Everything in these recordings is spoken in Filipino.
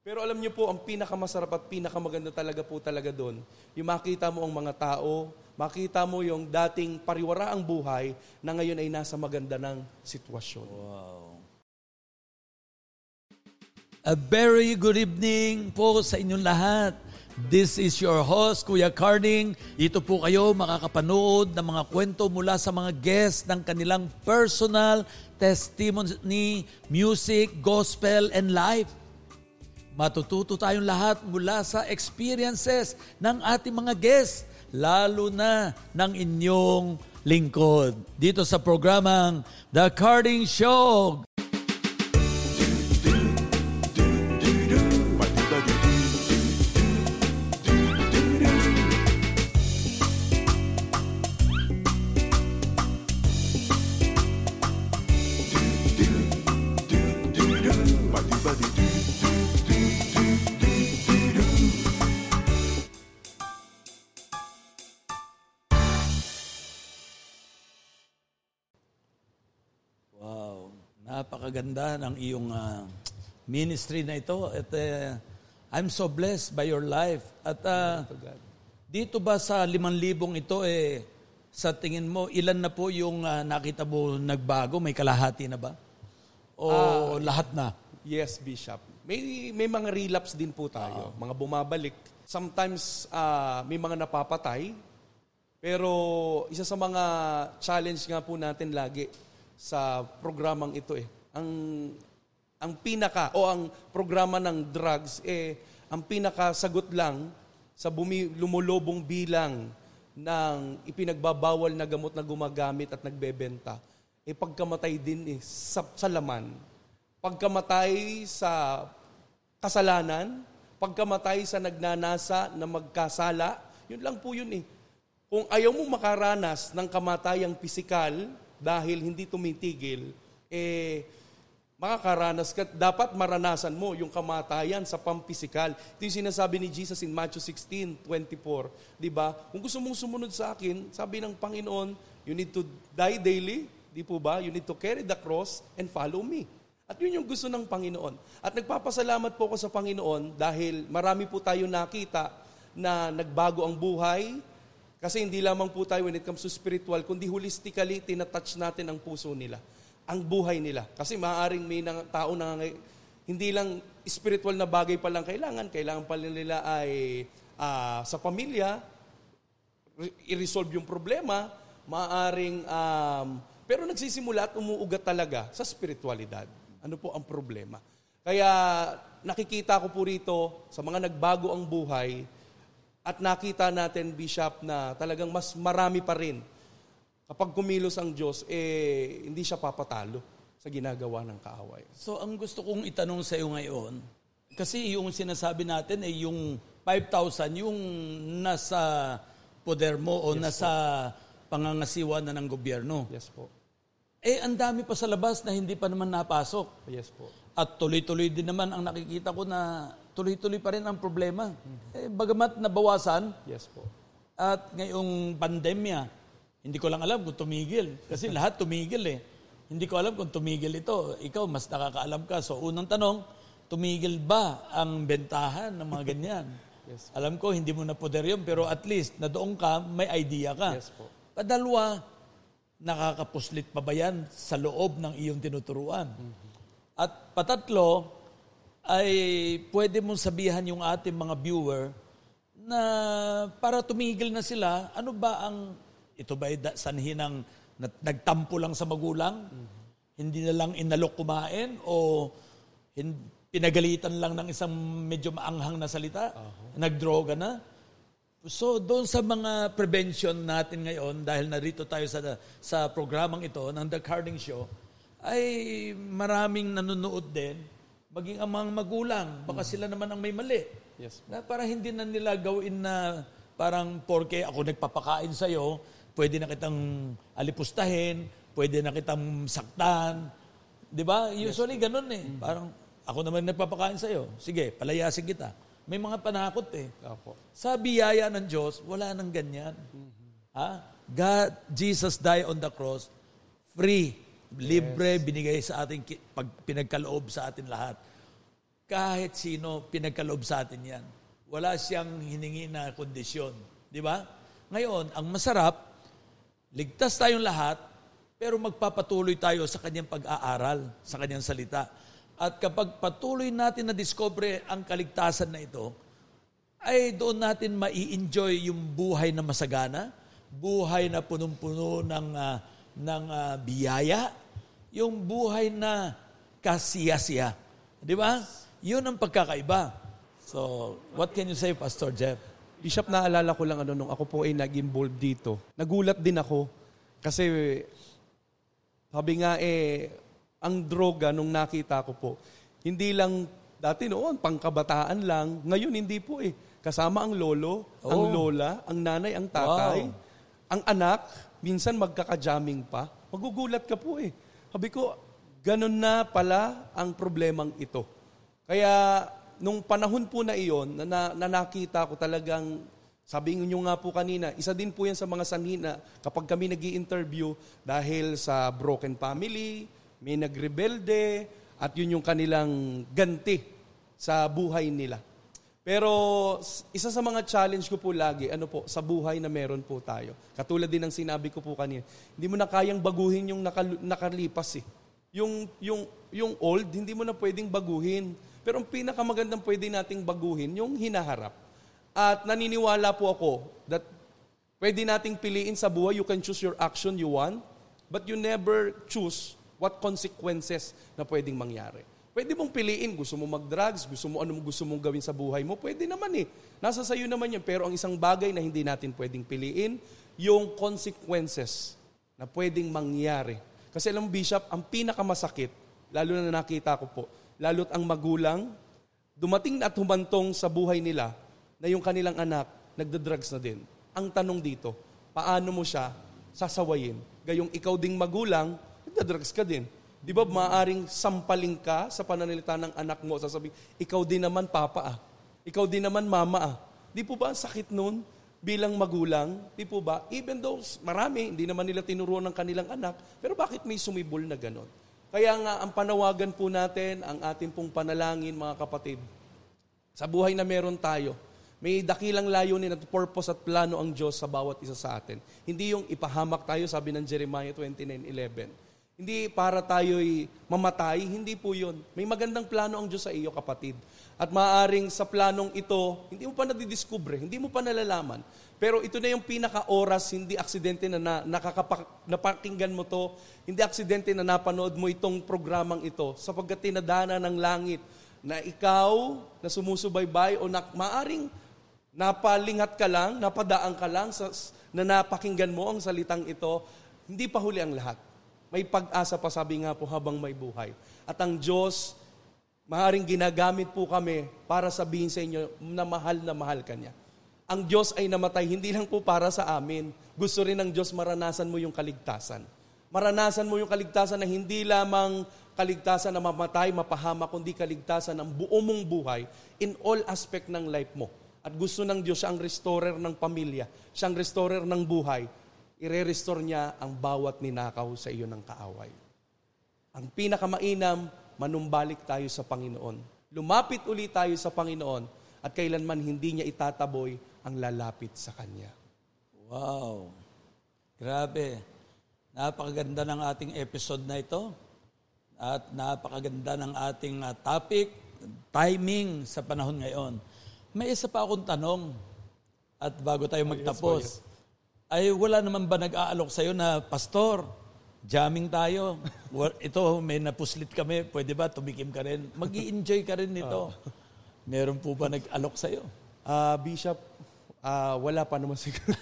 Pero alam niyo po, ang pinakamasarap at pinakamaganda talaga po talaga doon, yung makita mo ang mga tao, makita mo yung dating pariwaraang buhay na ngayon ay nasa maganda ng sitwasyon. Wow. A very good evening po sa inyong lahat. This is your host, Kuya Carding. Ito po kayo makakapanood ng mga kwento mula sa mga guests ng kanilang personal testimony, music, gospel, and life. Matututo tayong lahat mula sa experiences ng ating mga guests, lalo na ng inyong lingkod. Dito sa programang The Carding Show. Napakaganda ng iyong ah, ministry na ito. At eh, I'm so blessed by your life. At ah, dito ba sa limang libong ito, eh, sa tingin mo, ilan na po yung ah, nakita mo nagbago? May kalahati na ba? O lahat na? Yes, Bishop. May, may mga relapse din po tayo, mga bumabalik. Sometimes ah, may mga napapatay, pero isa sa mga challenge nga po natin lagi sa programang ito eh, ang ang pinaka o ang programa ng drugs eh ang pinaka sagot lang sa bumi, lumulobong bilang ng ipinagbabawal na gamot na gumagamit at nagbebenta eh pagkamatay din eh sa, sa laman. Pagkamatay sa kasalanan, pagkamatay sa nagnanasa na magkasala, yun lang po yun eh. Kung ayaw mo makaranas ng kamatayang pisikal dahil hindi tumitigil, eh, makakaranas ka, dapat maranasan mo yung kamatayan sa pampisikal. Ito yung sinasabi ni Jesus in Matthew 16, 24. Di ba? Kung gusto mong sumunod sa akin, sabi ng Panginoon, you need to die daily, di po ba? You need to carry the cross and follow me. At yun yung gusto ng Panginoon. At nagpapasalamat po ako sa Panginoon dahil marami po tayo nakita na nagbago ang buhay, kasi hindi lamang po tayo when it comes to spiritual, kundi holistically, tinatouch natin ang puso nila, ang buhay nila. Kasi maaaring may nang, tao na hindi lang spiritual na bagay pa lang kailangan, kailangan pa nila ay ah, sa pamilya, re- i-resolve yung problema, maaaring, um, pero nagsisimula at umuugat talaga sa spiritualidad. Ano po ang problema? Kaya nakikita ko po rito sa mga nagbago ang buhay, at nakita natin, Bishop, na talagang mas marami pa rin. Kapag kumilos ang Diyos, eh, hindi siya papatalo sa ginagawa ng kaaway. So ang gusto kong itanong sa iyo ngayon, kasi yung sinasabi natin ay yung 5,000 yung nasa poder mo o nasa pangangasiwa na ng gobyerno. Yes po. Eh, ang dami pa sa labas na hindi pa naman napasok. Yes po. At tuloy-tuloy din naman ang nakikita ko na tuloy-tuloy pa rin ang problema. Eh, bagamat nabawasan, Yes po. at ngayong pandemya, hindi ko lang alam kung tumigil. Kasi lahat tumigil eh. Hindi ko alam kung tumigil ito. Ikaw, mas nakakaalam ka. So, unang tanong, tumigil ba ang bentahan ng mga ganyan? Yes. Alam ko, hindi mo na poder yun, pero at least, na doon ka, may idea ka. Yes po. Padalwa, nakakapuslit pa ba yan sa loob ng iyong tinuturuan? At patatlo, ay pwede mong sabihan yung ating mga viewer na para tumigil na sila, ano ba ang, ito ba sanhi ng nagtampo lang sa magulang? Hindi na lang inalok kumain? O hin- pinagalitan lang ng isang medyo maanghang na salita? Nagdroga na? So doon sa mga prevention natin ngayon dahil narito tayo sa sa programang ito ng The Carding Show ay maraming nanonood din maging ang mga magulang baka sila naman ang may mali. Yes. Na para hindi na nila gawin na parang porke ako nagpapakain sa iyo, pwede na kitang alipustahin, pwede na kitang saktan. 'Di ba? Usually ganun eh. Parang ako naman nagpapakain sa iyo. Sige, palayasin kita. May mga panakot eh. Opo. Sa biyaya ng Diyos, wala nang ganyan. Ha? God, Jesus died on the cross, free, libre, binigay sa atin, pag pinagkaloob sa atin lahat. kahit sino pinagkaloob sa atin yan. Wala siyang hiningi na kondisyon. Di ba? Ngayon, ang masarap, ligtas tayong lahat, pero magpapatuloy tayo sa kanyang pag-aaral, sa kanyang salita. At kapag patuloy natin na discover ang kaligtasan na ito, ay doon natin mai-enjoy yung buhay na masagana, buhay na punong-puno ng, uh, ng uh, biyaya, yung buhay na kasiyasiya. Di ba? Yun ang pagkakaiba. So, what can you say, Pastor Jeff? Bishop, naalala ko lang ano, nung ako po ay nag-involve dito. Nagulat din ako kasi sabi nga eh, ang droga nung nakita ko po, hindi lang dati noon, pangkabataan lang. Ngayon, hindi po eh. Kasama ang lolo, oh. ang lola, ang nanay, ang tatay. Wow ang anak, minsan magkakajaming pa, magugulat ka po eh. Sabi ko, ganun na pala ang problemang ito. Kaya, nung panahon po na iyon, na, na, na nakita ko talagang, sabi niyo nga po kanina, isa din po yan sa mga sanhina kapag kami nag interview dahil sa broken family, may nagrebelde, at yun yung kanilang ganti sa buhay nila. Pero isa sa mga challenge ko po lagi, ano po, sa buhay na meron po tayo. Katulad din ng sinabi ko po kanina, hindi mo na kayang baguhin yung nakal- nakalipas eh. Yung, yung, yung old, hindi mo na pwedeng baguhin. Pero ang pinakamagandang pwede nating baguhin, yung hinaharap. At naniniwala po ako that pwede nating piliin sa buhay, you can choose your action you want, but you never choose what consequences na pwedeng mangyari. Pwede mong piliin, gusto mo mag-drugs, gusto mo ano gusto mong gawin sa buhay mo, pwede naman eh. Nasa sayo naman yun. Pero ang isang bagay na hindi natin pwedeng piliin, yung consequences na pwedeng mangyari. Kasi alam Bishop, ang pinakamasakit, lalo na nakita ko po, lalo't ang magulang, dumating at humantong sa buhay nila na yung kanilang anak nagda-drugs na din. Ang tanong dito, paano mo siya sasawayin? Gayong ikaw ding magulang, nagda-drugs ka din Di ba maaring sampaling ka sa pananalita ng anak mo, sasabihin, ikaw din naman papa ah. Ikaw din naman mama ah. Di po ba sakit nun bilang magulang? Di po ba? Even though marami, hindi naman nila tinuruan ng kanilang anak, pero bakit may sumibol na ganon? Kaya nga, ang panawagan po natin, ang ating pong panalangin, mga kapatid, sa buhay na meron tayo, may dakilang layunin at purpose at plano ang Diyos sa bawat isa sa atin. Hindi yung ipahamak tayo, sabi ng Jeremiah 29.11 hindi para tayo'y mamatay, hindi po yun. May magandang plano ang Diyos sa iyo, kapatid. At maaring sa planong ito, hindi mo pa nadidiskubre, hindi mo pa nalalaman. Pero ito na yung pinaka-oras, hindi aksidente na, na nakakapak, napakinggan mo to, hindi aksidente na napanood mo itong programang ito, sapagkat tinadana ng langit na ikaw na sumusubaybay o na, maaring napalingat ka lang, napadaan ka lang sa, na napakinggan mo ang salitang ito, hindi pa huli ang lahat may pag-asa pa sabi nga po habang may buhay. At ang Diyos, maaaring ginagamit po kami para sabihin sa inyo na mahal na mahal ka niya. Ang Diyos ay namatay hindi lang po para sa amin. Gusto rin ng Diyos maranasan mo yung kaligtasan. Maranasan mo yung kaligtasan na hindi lamang kaligtasan na mamatay, mapahama, kundi kaligtasan ng buo mong buhay in all aspect ng life mo. At gusto ng Diyos siya ang restorer ng pamilya, siyang restorer ng buhay, ire-restore niya ang bawat ninakaw sa iyo ng kaaway. Ang pinakamainam, manumbalik tayo sa Panginoon. Lumapit uli tayo sa Panginoon at kailanman hindi niya itataboy ang lalapit sa Kanya. Wow! Grabe. Napakaganda ng ating episode na ito. At napakaganda ng ating uh, topic, timing sa panahon ngayon. May isa pa akong tanong at bago tayo magtapos. Ay wala naman ba nag-aalok sa'yo na, Pastor, jamming tayo. Ito, may napuslit kami. Pwede ba tumikim ka rin? mag enjoy ka rin nito. Meron po ba nag-alok sa'yo? Uh, Bishop, uh, wala pa naman siguro.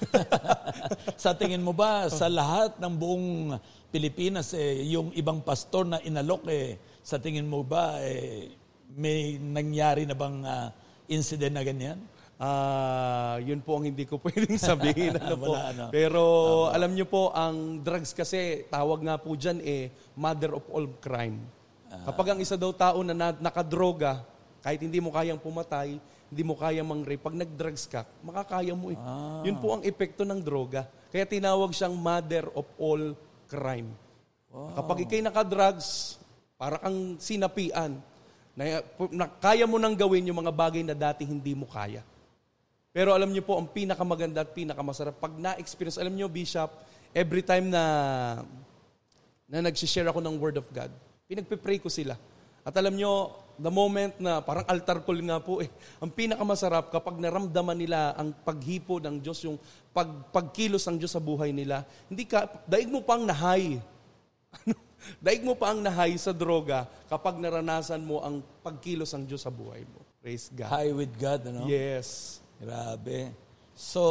sa tingin mo ba, sa lahat ng buong Pilipinas, eh, yung ibang pastor na inalok, eh, sa tingin mo ba, eh, may nangyari na bang uh, incident na ganyan? Uh, yun po ang hindi ko pwedeng sabihin. ano po. Wala, ano. Pero Tama. alam nyo po, ang drugs kasi, tawag nga po dyan eh, mother of all crime. Uh, Kapag ang isa daw tao na, na nakadroga, kahit hindi mo kayang pumatay, hindi mo kayang mang-rape, pag nag-drugs ka, makakaya mo eh. Ah. Yun po ang epekto ng droga. Kaya tinawag siyang mother of all crime. Wow. Kapag ikay nakadrugs, para kang sinapian, Na, na kaya mo nang gawin yung mga bagay na dati hindi mo kaya. Pero alam niyo po, ang pinakamaganda at pinakamasarap, pag na-experience, alam niyo, Bishop, every time na na nagsishare ako ng Word of God, pinagpipray ko sila. At alam nyo, the moment na parang altar call nga po eh, ang pinakamasarap kapag naramdaman nila ang paghipo ng Diyos, yung pag, pagkilos ng Diyos sa buhay nila, hindi ka, daig mo pang nahay. daig mo pa ang nahay sa droga kapag naranasan mo ang pagkilos ng Diyos sa buhay mo. Praise God. High with God, ano? Yes. Grabe. So,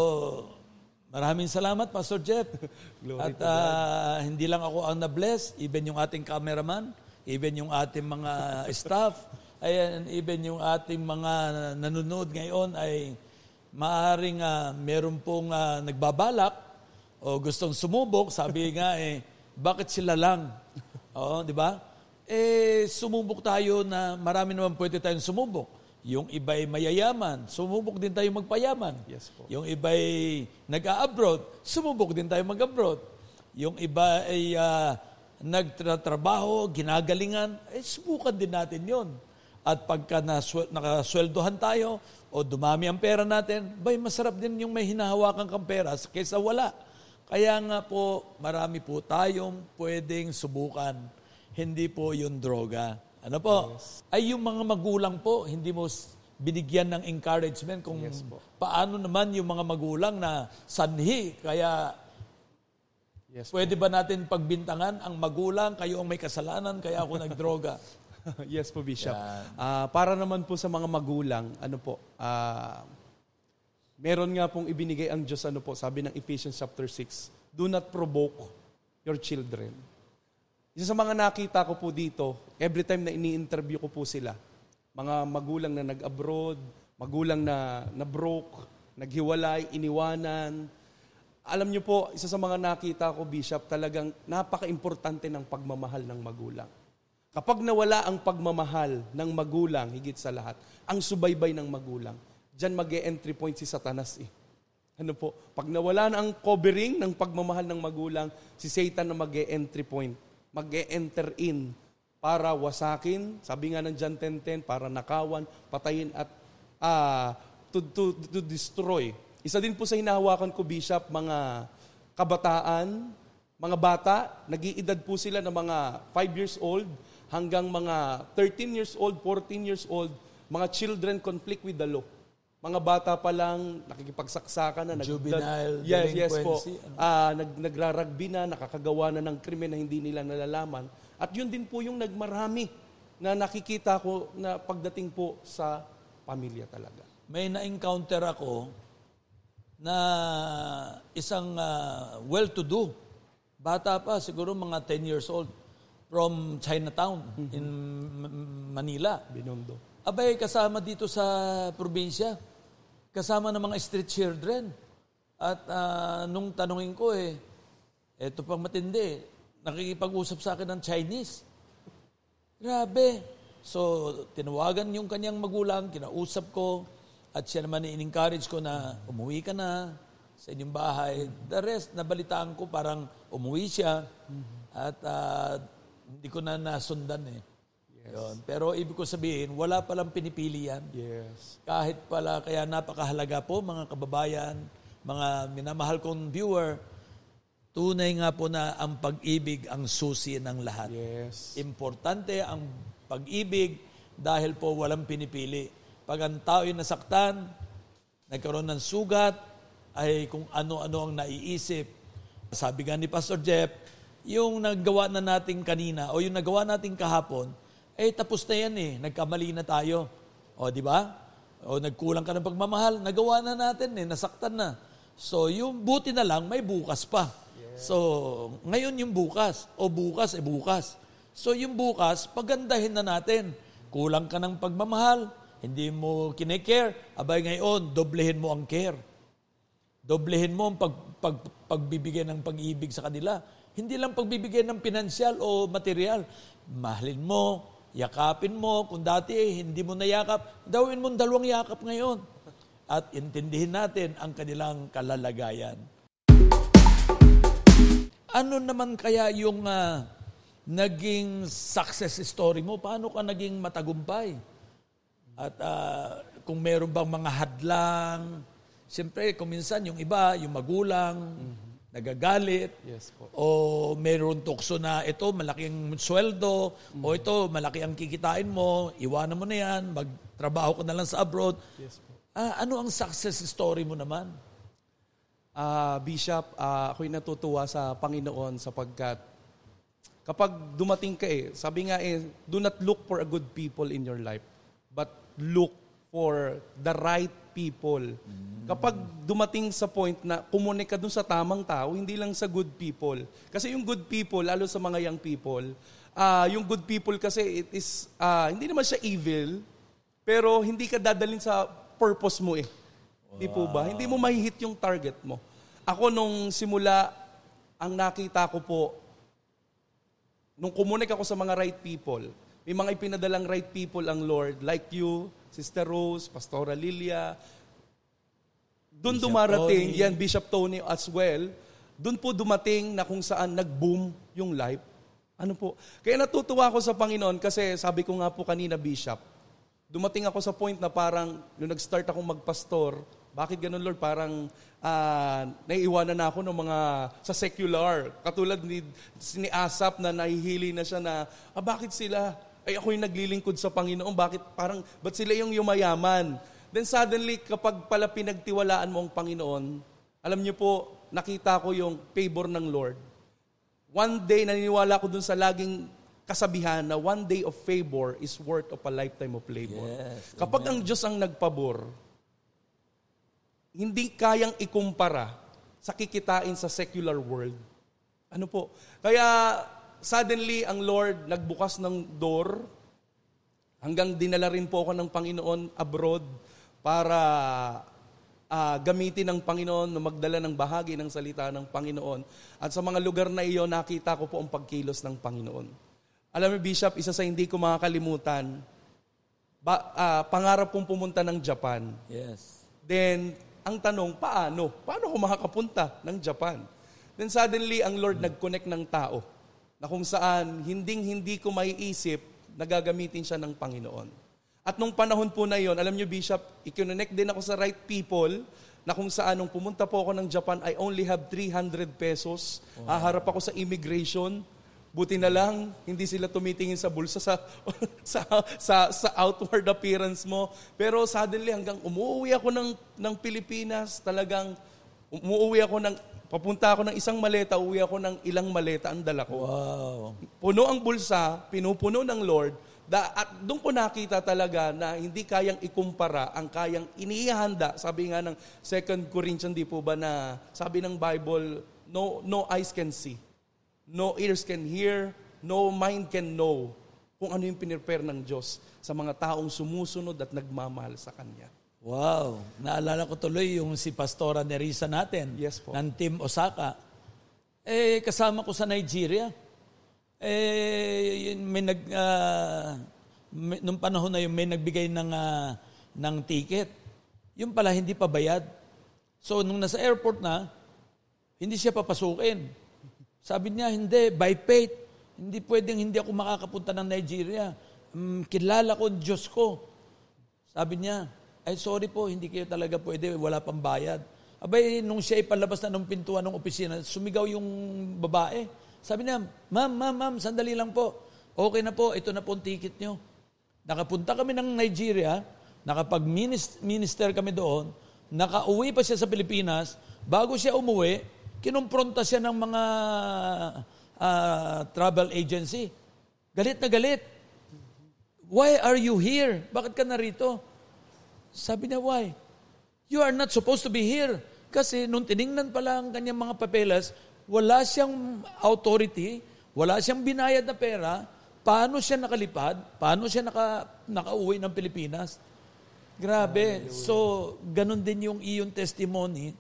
maraming salamat, Pastor Jeff. Glory At uh, hindi lang ako ang na-bless, even yung ating cameraman, even yung ating mga staff, ayan, even yung ating mga nanonood ngayon ay maaring uh, meron pong uh, nagbabalak o gustong sumubok, sabi nga eh, bakit sila lang? Oo, di ba? Eh, sumubok tayo na marami naman pwede tayong sumubok. Yung iba ay mayayaman, sumubok din tayo magpayaman. Yes po. Yung iba ay nag-abroad, sumubok din tayo mag-abroad. Yung iba ay uh, nagtratrabaho, ginagalingan, eh subukan din natin yon. At pagka naswel, nakasweldohan tayo o dumami ang pera natin, bay masarap din yung may hinahawakan kang pera kaysa wala. Kaya nga po, marami po tayong pwedeng subukan. Hindi po yung droga. Ano po? Yes. Ay yung mga magulang po, hindi mo binigyan ng encouragement kung yes, paano naman yung mga magulang na sanhi. Kaya yes, pwede ba natin pagbintangan ang magulang, kayo ang may kasalanan, kaya ako nagdroga? yes po, Bishop. Uh, para naman po sa mga magulang, ano po, uh, meron nga pong ibinigay ang Diyos, ano po, sabi ng Ephesians chapter 6, do not provoke your children isa sa mga nakita ko po dito, every time na ini-interview ko po sila, mga magulang na nag-abroad, magulang na, na broke, naghiwalay, iniwanan. Alam niyo po, isa sa mga nakita ko, Bishop, talagang napaka-importante ng pagmamahal ng magulang. Kapag nawala ang pagmamahal ng magulang, higit sa lahat, ang subaybay ng magulang, dyan mag entry point si Satanas eh. Ano po? Pag nawala na ang covering ng pagmamahal ng magulang, si Satan na mag entry point mag-e-enter in para wasakin, sabi nga ng John 10.10, para nakawan, patayin at uh, to, to, to destroy. Isa din po sa hinahawakan ko, Bishop, mga kabataan, mga bata, nag-iedad po sila ng mga 5 years old hanggang mga 13 years old, 14 years old, mga children conflict with the law. Mga bata pa lang, nakikipagsaksakan na. Juvenile nag, yes, yes po. Uh, nag, nagraragbi na, nakakagawa na ng krimen na hindi nila nalalaman. At yun din po yung nagmarami na nakikita ko na pagdating po sa pamilya talaga. May na-encounter ako na isang uh, well-to-do, bata pa, siguro mga 10 years old, from Chinatown mm-hmm. in Manila. Binondo. Abay, kasama dito sa probinsya kasama ng mga street children. At uh, nung tanungin ko eh, eto pang matindi, nakikipag-usap sa akin ng Chinese. Grabe. So, tinawagan yung kanyang magulang, kinausap ko, at siya naman in-encourage ko na umuwi ka na sa inyong bahay. The rest, nabalitaan ko parang umuwi siya at uh, hindi ko na nasundan eh. Yun. Pero ibig ko sabihin, wala palang pinipili yan. Yes. Kahit pala, kaya napakahalaga po mga kababayan, mga minamahal kong viewer, tunay nga po na ang pag-ibig ang susi ng lahat. Yes. Importante ang pag-ibig dahil po walang pinipili. Pag ang tao'y nasaktan, nagkaroon ng sugat, ay kung ano-ano ang naiisip. Sabi nga ni Pastor Jeff, yung nagawa na natin kanina o yung nagawa natin kahapon, eh tapos na yan eh, nagkamali na tayo. O di ba? O nagkulang ka ng pagmamahal, nagawa na natin eh, nasaktan na. So yung buti na lang, may bukas pa. So ngayon yung bukas, o bukas eh bukas. So yung bukas, pagandahin na natin. Kulang ka ng pagmamahal, hindi mo kinecare, abay ngayon, doblehin mo ang care. Doblehin mo ang pag, pag, pagbibigay ng pag-ibig sa kanila. Hindi lang pagbibigay ng pinansyal o material. Mahalin mo, yakapin mo. Kung dati eh, hindi mo nayakap, dawin mo dalawang yakap ngayon. At intindihin natin ang kanilang kalalagayan. Ano naman kaya yung uh, naging success story mo? Paano ka naging matagumpay? At uh, kung meron bang mga hadlang, siyempre kung minsan yung iba, yung magulang, mm-hmm. Nagagalit, yes, po. o meron tukso na ito, malaking sweldo, mm-hmm. o ito, malaki ang kikitain mo, iwanan mo na yan, magtrabaho ka na lang sa abroad. Yes, po. Uh, ano ang success story mo naman? Uh, Bishop, uh, ako'y natutuwa sa Panginoon sapagkat kapag dumating ka eh, sabi nga eh, do not look for a good people in your life, but look for the right people. Kapag dumating sa point na kumunik ka dun sa tamang tao, hindi lang sa good people. Kasi yung good people, lalo sa mga young people, uh, yung good people kasi it is, uh, hindi naman siya evil, pero hindi ka dadalhin sa purpose mo eh. Wow. Po ba? Hindi mo mahihit yung target mo. Ako nung simula, ang nakita ko po, nung kumunik ako sa mga right people, may mga ipinadalang right people ang Lord, like you, Sister Rose, Pastora Lilia. Doon dumarating, Tony. yan, Bishop Tony as well. Doon po dumating na kung saan nag-boom yung life. Ano po? Kaya natutuwa ako sa Panginoon kasi sabi ko nga po kanina, Bishop, dumating ako sa point na parang, nung nag-start akong magpastor, bakit ganun Lord? Parang uh, naiiwanan na ako ng mga sa secular. Katulad ni, ni Asap na nahihili na siya na, ah, bakit sila? Ay ako yung naglilingkod sa Panginoon. Bakit parang, ba't sila yung yumayaman? Then suddenly, kapag pala pinagtiwalaan mo ang Panginoon, alam niyo po, nakita ko yung favor ng Lord. One day, naniniwala ko dun sa laging kasabihan na one day of favor is worth of a lifetime of labor. Yes, Kapag ang Diyos ang nagpabor, hindi kayang ikumpara sa kikitain sa secular world. Ano po? Kaya suddenly ang Lord nagbukas ng door hanggang dinala rin po ako ng Panginoon abroad para uh, gamitin ng Panginoon na magdala ng bahagi ng salita ng Panginoon. At sa mga lugar na iyon, nakita ko po ang pagkilos ng Panginoon. Alam mo, Bishop, isa sa hindi ko makakalimutan, ba, uh, pangarap kong pumunta ng Japan. Yes. Then, ang tanong, paano? Paano ko makakapunta ng Japan? Then suddenly, ang Lord hmm. nag-connect ng tao na kung saan hinding-hindi ko maiisip na gagamitin siya ng Panginoon. At nung panahon po na yon, alam niyo Bishop, ikinonect din ako sa right people na kung saan nung pumunta po ako ng Japan, I only have 300 pesos. Wow. Haharap ako sa immigration Buti na lang, hindi sila tumitingin sa bulsa sa, sa, sa, sa outward appearance mo. Pero suddenly, hanggang umuwi ako ng, ng Pilipinas, talagang umuwi ako ng, papunta ako ng isang maleta, uwi ako ng ilang maleta ang dala ko. Wow. Puno ang bulsa, pinupuno ng Lord, da, at doon ko nakita talaga na hindi kayang ikumpara ang kayang inihanda. Sabi nga ng 2 Corinthians, di po ba na, sabi ng Bible, no, no eyes can see no ears can hear, no mind can know kung ano yung pinirepare ng Diyos sa mga taong sumusunod at nagmamahal sa Kanya. Wow! Naalala ko tuloy yung si Pastora Nerissa natin yes, po. ng Team Osaka. Eh, kasama ko sa Nigeria. Eh, may nag, uh, may, nung panahon na yun, may nagbigay ng, uh, ng ticket. Yung pala, hindi pa bayad. So, nung nasa airport na, hindi siya papasukin. Sabi niya, hindi, by faith. Hindi pwedeng hindi ako makakapunta ng Nigeria. Um, kilala ko Diyos ko. Sabi niya, ay sorry po, hindi kayo talaga pwede, wala pang bayad. Abay, nung siya ipalabas na ng pintuan ng opisina, sumigaw yung babae. Sabi niya, ma'am, ma'am, ma'am, sandali lang po. Okay na po, ito na po ang ticket niyo. Nakapunta kami ng Nigeria, nakapag-minister kami doon, nakauwi pa siya sa Pilipinas, bago siya umuwi, kinumpronta siya ng mga uh, travel agency. Galit na galit. Why are you here? Bakit ka narito? Sabi niya, why? You are not supposed to be here. Kasi nung tiningnan pa lang kanyang mga papeles, wala siyang authority, wala siyang binayad na pera, paano siya nakalipad, paano siya naka, nakauwi ng Pilipinas. Grabe. So, ganun din yung iyong testimony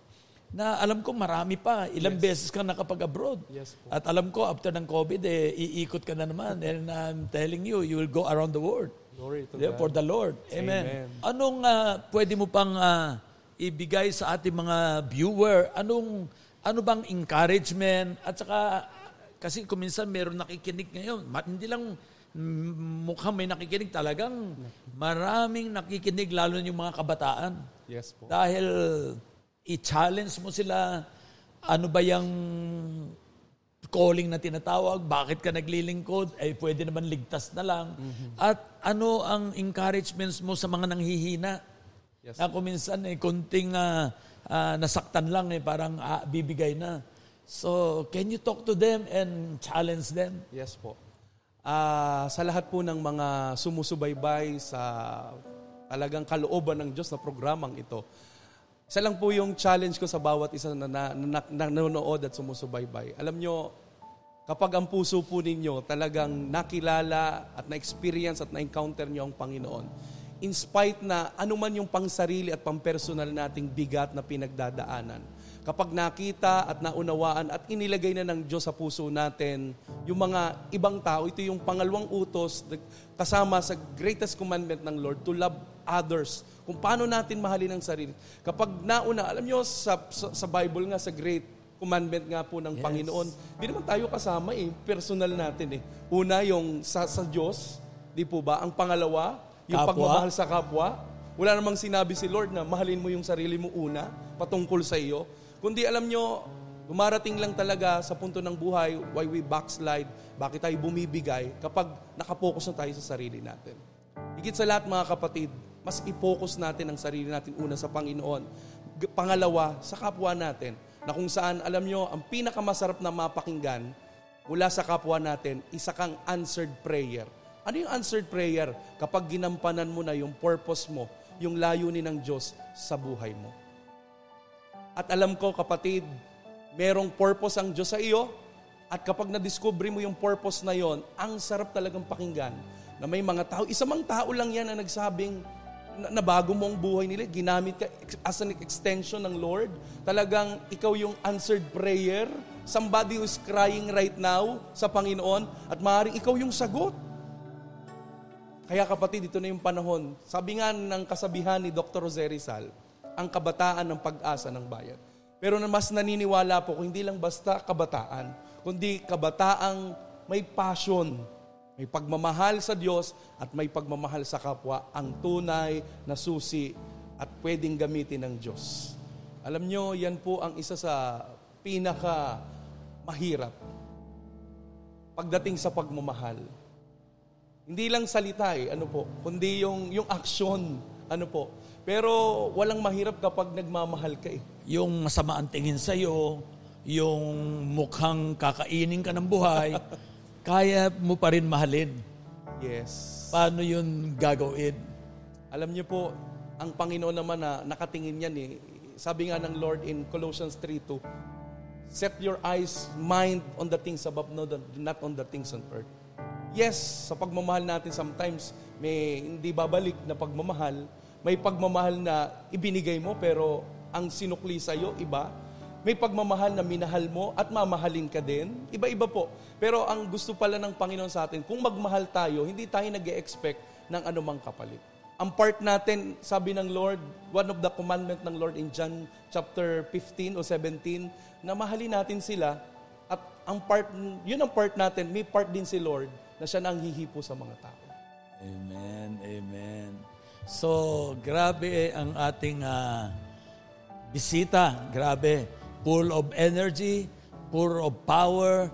na alam ko marami pa. Ilang yes. beses kang nakapag-abroad. Yes, At alam ko, after ng COVID, eh, iikot ka na naman. And I'm telling you, you will go around the world. Glory to yeah, God. For the Lord. Amen. Amen. Anong uh, pwede mo pang uh, ibigay sa ating mga viewer? Anong ano bang encouragement? At saka, Kasi kung minsan meron nakikinig ngayon, hindi lang mukhang may nakikinig talagang maraming nakikinig lalo yung mga kabataan. Yes po. Dahil i-challenge mo sila ano ba yung calling na tinatawag, bakit ka naglilingkod, ay eh, pwede naman ligtas na lang. Mm-hmm. At ano ang encouragements mo sa mga nanghihina? Yes. Na kung minsan eh, kunting uh, uh, nasaktan lang eh, parang uh, bibigay na. So, can you talk to them and challenge them? Yes po. Uh, sa lahat po ng mga sumusubaybay sa talagang kalooban ng Diyos na programang ito, isa lang po yung challenge ko sa bawat isa na, na, na, na nanonood at sumusubaybay. Alam nyo, kapag ang puso po ninyo talagang nakilala at na-experience at na-encounter nyo ang Panginoon, in spite na anuman yung pangsarili at pampersonal nating bigat na pinagdadaanan, kapag nakita at naunawaan at inilagay na ng Diyos sa puso natin yung mga ibang tao, ito yung pangalawang utos kasama sa greatest commandment ng Lord to love others. Kung paano natin mahalin ang sarili. Kapag nauna, alam nyo sa, sa, sa Bible nga, sa great commandment nga po ng yes. Panginoon, di naman tayo kasama eh, personal natin eh. Una, yung sa, sa Diyos, di po ba? Ang pangalawa, yung kapwa. pagmamahal sa kapwa. Wala namang sinabi si Lord na mahalin mo yung sarili mo una, patungkol sa iyo. Kundi alam nyo, dumarating lang talaga sa punto ng buhay why we backslide, bakit tayo bumibigay kapag nakapokus na tayo sa sarili natin. Higit sa lahat mga kapatid, mas i-focus natin ang sarili natin una sa Panginoon. Pangalawa, sa kapwa natin, na kung saan, alam nyo, ang pinakamasarap na mapakinggan mula sa kapwa natin, isa kang answered prayer. Ano yung answered prayer? Kapag ginampanan mo na yung purpose mo, yung layunin ng Diyos sa buhay mo. At alam ko, kapatid, merong purpose ang Diyos sa iyo. At kapag na-discover mo yung purpose na yon, ang sarap talagang pakinggan na may mga tao, isa mang tao lang yan na nagsabing na, na bago mo ang buhay nila, ginamit ka as an extension ng Lord. Talagang ikaw yung answered prayer. Somebody who's crying right now sa Panginoon at maaaring ikaw yung sagot. Kaya kapatid, ito na yung panahon. Sabi nga ng kasabihan ni Dr. Jose Rizal, ang kabataan ng pag-asa ng bayan. Pero na mas naniniwala po, kung hindi lang basta kabataan, kundi kabataang may passion, may pagmamahal sa Diyos at may pagmamahal sa kapwa, ang tunay na susi at pwedeng gamitin ng Diyos. Alam nyo, yan po ang isa sa pinaka mahirap pagdating sa pagmamahal. Hindi lang salita eh, ano po, kundi yung, yung aksyon, ano po. Pero walang mahirap kapag nagmamahal ka eh. Yung masama ang tingin sa'yo, yung mukhang kakainin ka ng buhay, kaya mo pa rin mahalin. Yes. Paano yun gagawin? Alam niyo po, ang Panginoon naman na nakatingin yan eh. Sabi nga ng Lord in Colossians 3.2, Set your eyes, mind on the things above, not on the things on earth. Yes, sa pagmamahal natin sometimes may hindi babalik na pagmamahal, may pagmamahal na ibinigay mo pero ang sinukli sa iyo iba. May pagmamahal na minahal mo at mamahalin ka din. Iba-iba po. Pero ang gusto pala ng Panginoon sa atin, kung magmahal tayo, hindi tayo nag expect ng anumang kapalit. Ang part natin, sabi ng Lord, one of the commandment ng Lord in John chapter 15 o 17, na mahalin natin sila at ang part, yun ang part natin, may part din si Lord na siya nang hihipo sa mga tao. Amen, amen. So, grabe ang ating uh, bisita. Grabe. Full of energy, full of power,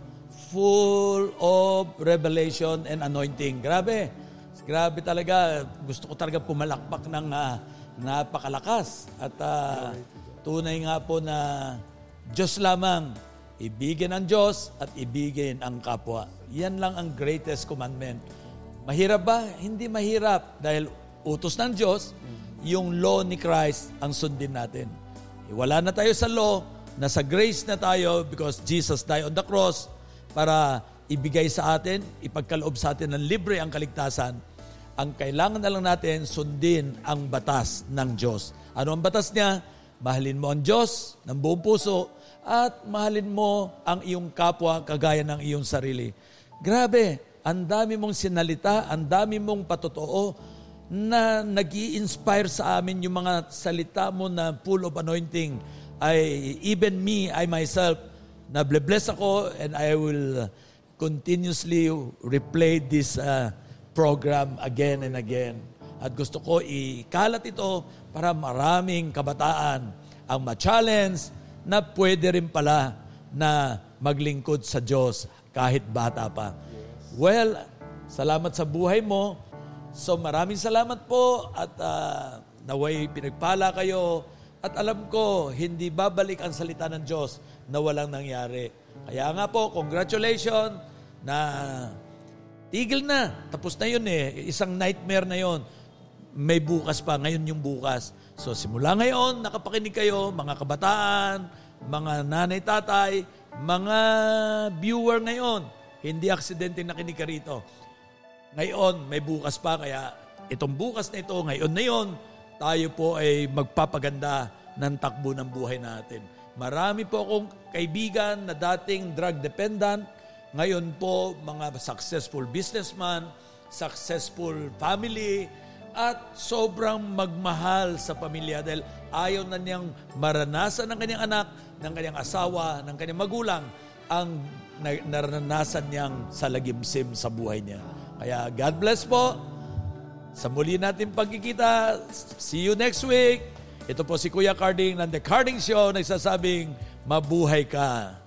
full of revelation and anointing. Grabe. Grabe talaga. Gusto ko talaga pumalakpak ng uh, napakalakas. At uh, tunay nga po na Diyos lamang. Ibigin ang Diyos at ibigin ang kapwa. Yan lang ang greatest commandment. Mahirap ba? Hindi mahirap dahil utos ng Diyos, yung law ni Christ ang sundin natin. Wala na tayo sa law, nasa grace na tayo because Jesus died on the cross para ibigay sa atin, ipagkaloob sa atin ng libre ang kaligtasan. Ang kailangan na lang natin, sundin ang batas ng Diyos. Ano ang batas niya? Mahalin mo ang Diyos ng buong puso at mahalin mo ang iyong kapwa kagaya ng iyong sarili. Grabe, ang dami mong sinalita, ang dami mong patotoo, na nag inspire sa amin yung mga salita mo na full of anointing. I, even me, I myself, na bless ako and I will continuously replay this uh, program again and again. At gusto ko ikalat ito para maraming kabataan ang ma-challenge na pwede rin pala na maglingkod sa Diyos kahit bata pa. Well, salamat sa buhay mo. So maraming salamat po at uh, naway pinagpala kayo at alam ko, hindi babalik ang salita ng Diyos na walang nangyari. Kaya nga po, congratulations na tigil na. Tapos na yun eh. Isang nightmare na yon. May bukas pa. Ngayon yung bukas. So simula ngayon, nakapakinig kayo, mga kabataan, mga nanay-tatay, mga viewer ngayon. Hindi aksidente nakinig ka rito. Ngayon, may bukas pa. Kaya itong bukas na ito, ngayon na yon, tayo po ay magpapaganda ng takbo ng buhay natin. Marami po akong kaibigan na dating drug dependent, ngayon po, mga successful businessman, successful family, at sobrang magmahal sa pamilya dahil ayaw na niyang maranasan ng kanyang anak, ng kanyang asawa, ng kanyang magulang ang naranasan niyang salagimsim sa buhay niya. Kaya God bless po. Sa muli natin pagkikita, see you next week. Ito po si Kuya Carding ng The Carding Show nagsasabing, mabuhay ka.